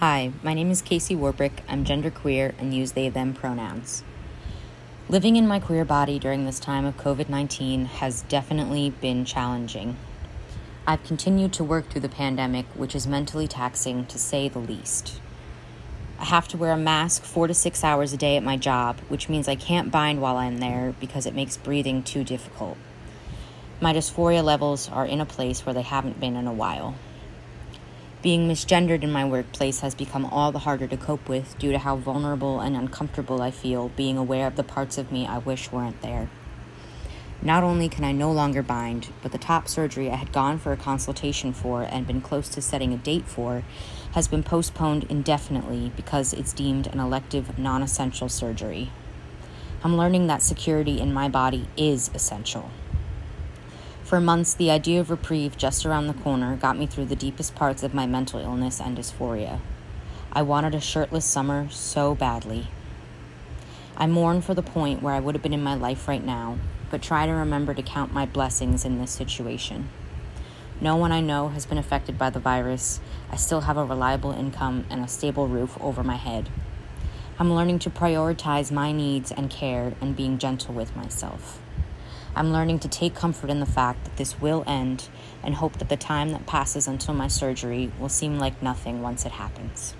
Hi, my name is Casey Warbrick. I'm genderqueer and use they them pronouns. Living in my queer body during this time of COVID 19 has definitely been challenging. I've continued to work through the pandemic, which is mentally taxing to say the least. I have to wear a mask four to six hours a day at my job, which means I can't bind while I'm there because it makes breathing too difficult. My dysphoria levels are in a place where they haven't been in a while. Being misgendered in my workplace has become all the harder to cope with due to how vulnerable and uncomfortable I feel being aware of the parts of me I wish weren't there. Not only can I no longer bind, but the top surgery I had gone for a consultation for and been close to setting a date for has been postponed indefinitely because it's deemed an elective non essential surgery. I'm learning that security in my body is essential. For months, the idea of reprieve just around the corner got me through the deepest parts of my mental illness and dysphoria. I wanted a shirtless summer so badly. I mourn for the point where I would have been in my life right now, but try to remember to count my blessings in this situation. No one I know has been affected by the virus. I still have a reliable income and a stable roof over my head. I'm learning to prioritize my needs and care and being gentle with myself. I'm learning to take comfort in the fact that this will end and hope that the time that passes until my surgery will seem like nothing once it happens.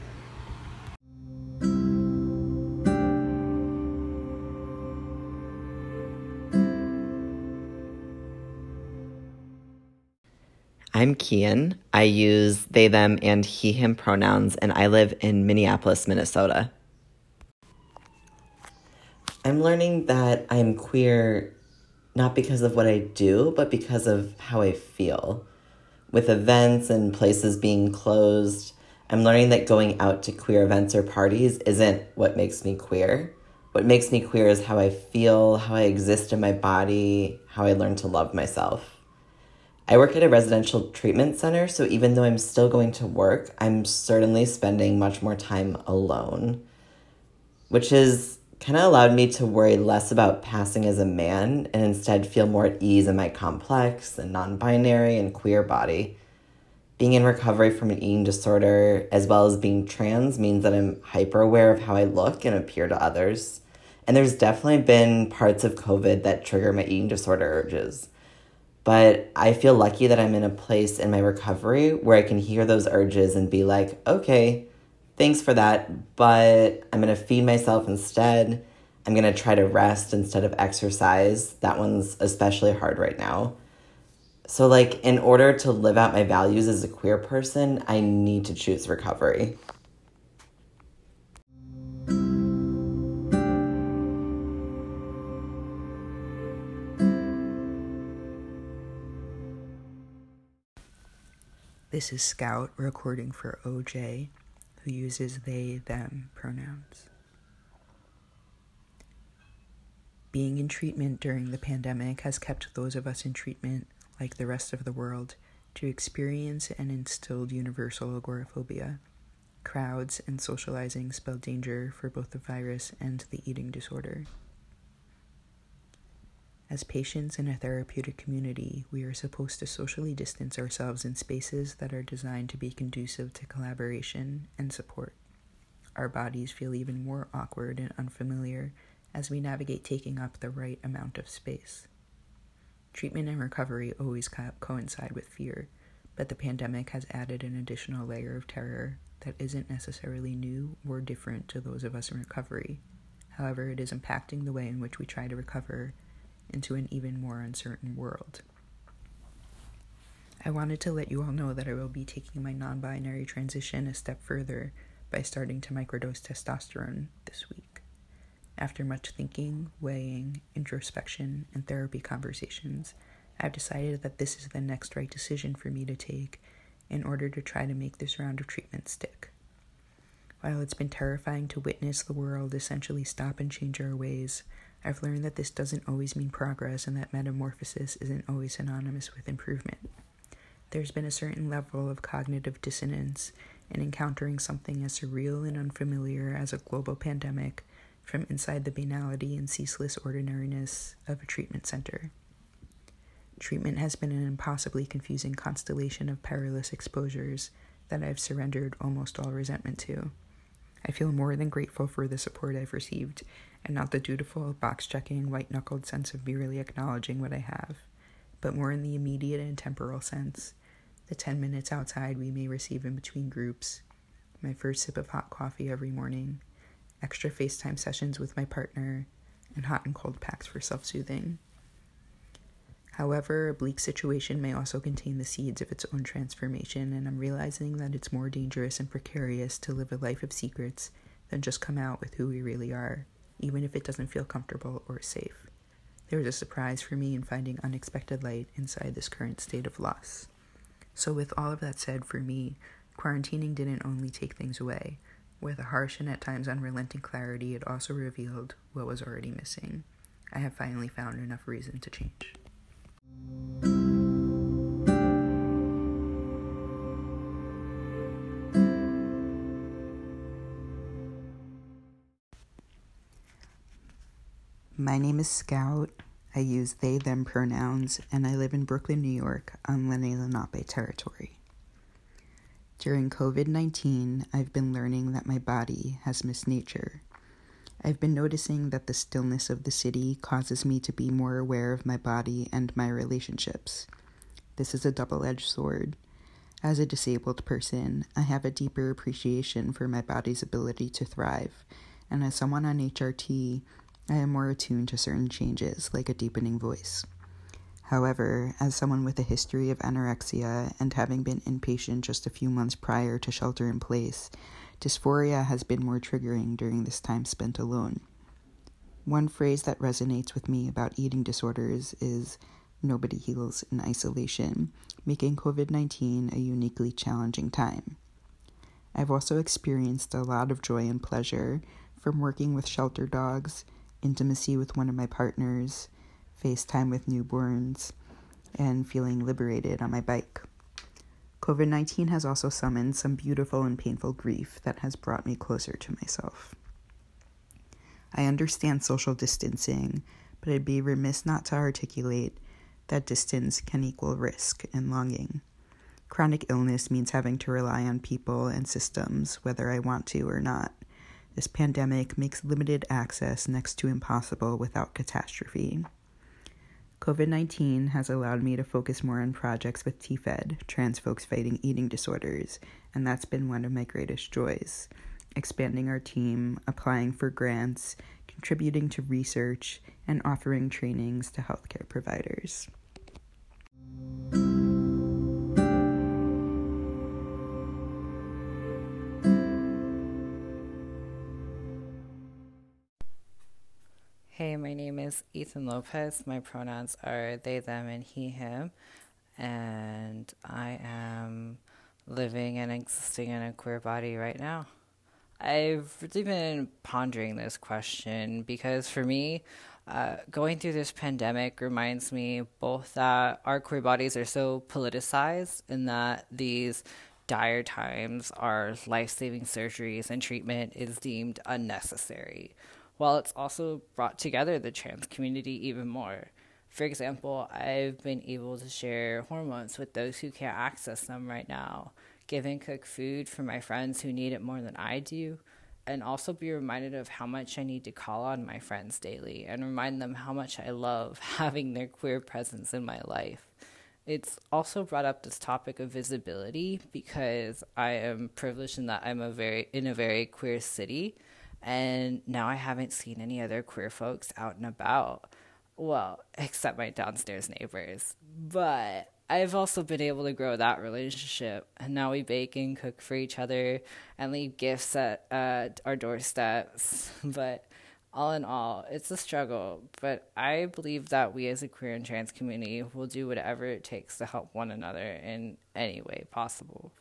I'm Kian. I use they, them, and he, him pronouns, and I live in Minneapolis, Minnesota. I'm learning that I'm queer not because of what I do, but because of how I feel. With events and places being closed, I'm learning that going out to queer events or parties isn't what makes me queer. What makes me queer is how I feel, how I exist in my body, how I learn to love myself. I work at a residential treatment center, so even though I'm still going to work, I'm certainly spending much more time alone, which is kind of allowed me to worry less about passing as a man and instead feel more at ease in my complex and non binary and queer body. Being in recovery from an eating disorder, as well as being trans, means that I'm hyper aware of how I look and appear to others. And there's definitely been parts of COVID that trigger my eating disorder urges. But I feel lucky that I'm in a place in my recovery where I can hear those urges and be like, okay, thanks for that, but I'm gonna feed myself instead. I'm gonna try to rest instead of exercise. That one's especially hard right now. So, like, in order to live out my values as a queer person, I need to choose recovery. This is Scout recording for OJ who uses they, them pronouns. Being in treatment during the pandemic has kept those of us in treatment, like the rest of the world, to experience and instilled universal agoraphobia. Crowds and socializing spell danger for both the virus and the eating disorder. As patients in a therapeutic community, we are supposed to socially distance ourselves in spaces that are designed to be conducive to collaboration and support. Our bodies feel even more awkward and unfamiliar as we navigate taking up the right amount of space. Treatment and recovery always co- coincide with fear, but the pandemic has added an additional layer of terror that isn't necessarily new or different to those of us in recovery. However, it is impacting the way in which we try to recover into an even more uncertain world. I wanted to let you all know that I will be taking my non binary transition a step further by starting to microdose testosterone this week. After much thinking, weighing, introspection, and therapy conversations, I've decided that this is the next right decision for me to take in order to try to make this round of treatment stick. While it's been terrifying to witness the world essentially stop and change our ways, I've learned that this doesn't always mean progress and that metamorphosis isn't always synonymous with improvement. There's been a certain level of cognitive dissonance in encountering something as surreal and unfamiliar as a global pandemic from inside the banality and ceaseless ordinariness of a treatment center. Treatment has been an impossibly confusing constellation of perilous exposures that I've surrendered almost all resentment to. I feel more than grateful for the support I've received, and not the dutiful, box checking, white knuckled sense of merely acknowledging what I have, but more in the immediate and temporal sense the 10 minutes outside we may receive in between groups, my first sip of hot coffee every morning, extra FaceTime sessions with my partner, and hot and cold packs for self soothing. However, a bleak situation may also contain the seeds of its own transformation, and I'm realizing that it's more dangerous and precarious to live a life of secrets than just come out with who we really are, even if it doesn't feel comfortable or safe. There was a surprise for me in finding unexpected light inside this current state of loss. So, with all of that said, for me, quarantining didn't only take things away. With a harsh and at times unrelenting clarity, it also revealed what was already missing. I have finally found enough reason to change. My name is Scout. I use they them pronouns, and I live in Brooklyn, New York, on Lenni Lenape territory. During COVID 19, I've been learning that my body has missed nature. I've been noticing that the stillness of the city causes me to be more aware of my body and my relationships. This is a double edged sword. As a disabled person, I have a deeper appreciation for my body's ability to thrive, and as someone on HRT, I am more attuned to certain changes, like a deepening voice. However, as someone with a history of anorexia and having been inpatient just a few months prior to shelter in place, dysphoria has been more triggering during this time spent alone. One phrase that resonates with me about eating disorders is nobody heals in isolation, making COVID 19 a uniquely challenging time. I've also experienced a lot of joy and pleasure from working with shelter dogs intimacy with one of my partners, FaceTime with newborns, and feeling liberated on my bike. COVID 19 has also summoned some beautiful and painful grief that has brought me closer to myself. I understand social distancing, but I'd be remiss not to articulate that distance can equal risk and longing. Chronic illness means having to rely on people and systems, whether I want to or not. This pandemic makes limited access next to impossible without catastrophe. COVID 19 has allowed me to focus more on projects with TFED, Trans Folx Fighting Eating Disorders, and that's been one of my greatest joys. Expanding our team, applying for grants, contributing to research, and offering trainings to healthcare providers. Hey, my name is Ethan Lopez. My pronouns are they, them, and he, him. And I am living and existing in a queer body right now. I've really been pondering this question because for me, uh, going through this pandemic reminds me both that our queer bodies are so politicized and that these dire times are life saving surgeries and treatment is deemed unnecessary while it's also brought together the trans community even more. For example, I've been able to share hormones with those who can't access them right now, give and cook food for my friends who need it more than I do, and also be reminded of how much I need to call on my friends daily and remind them how much I love having their queer presence in my life. It's also brought up this topic of visibility because I am privileged in that I'm a very in a very queer city and now I haven't seen any other queer folks out and about. Well, except my downstairs neighbors. But I've also been able to grow that relationship. And now we bake and cook for each other and leave gifts at uh, our doorsteps. But all in all, it's a struggle. But I believe that we as a queer and trans community will do whatever it takes to help one another in any way possible.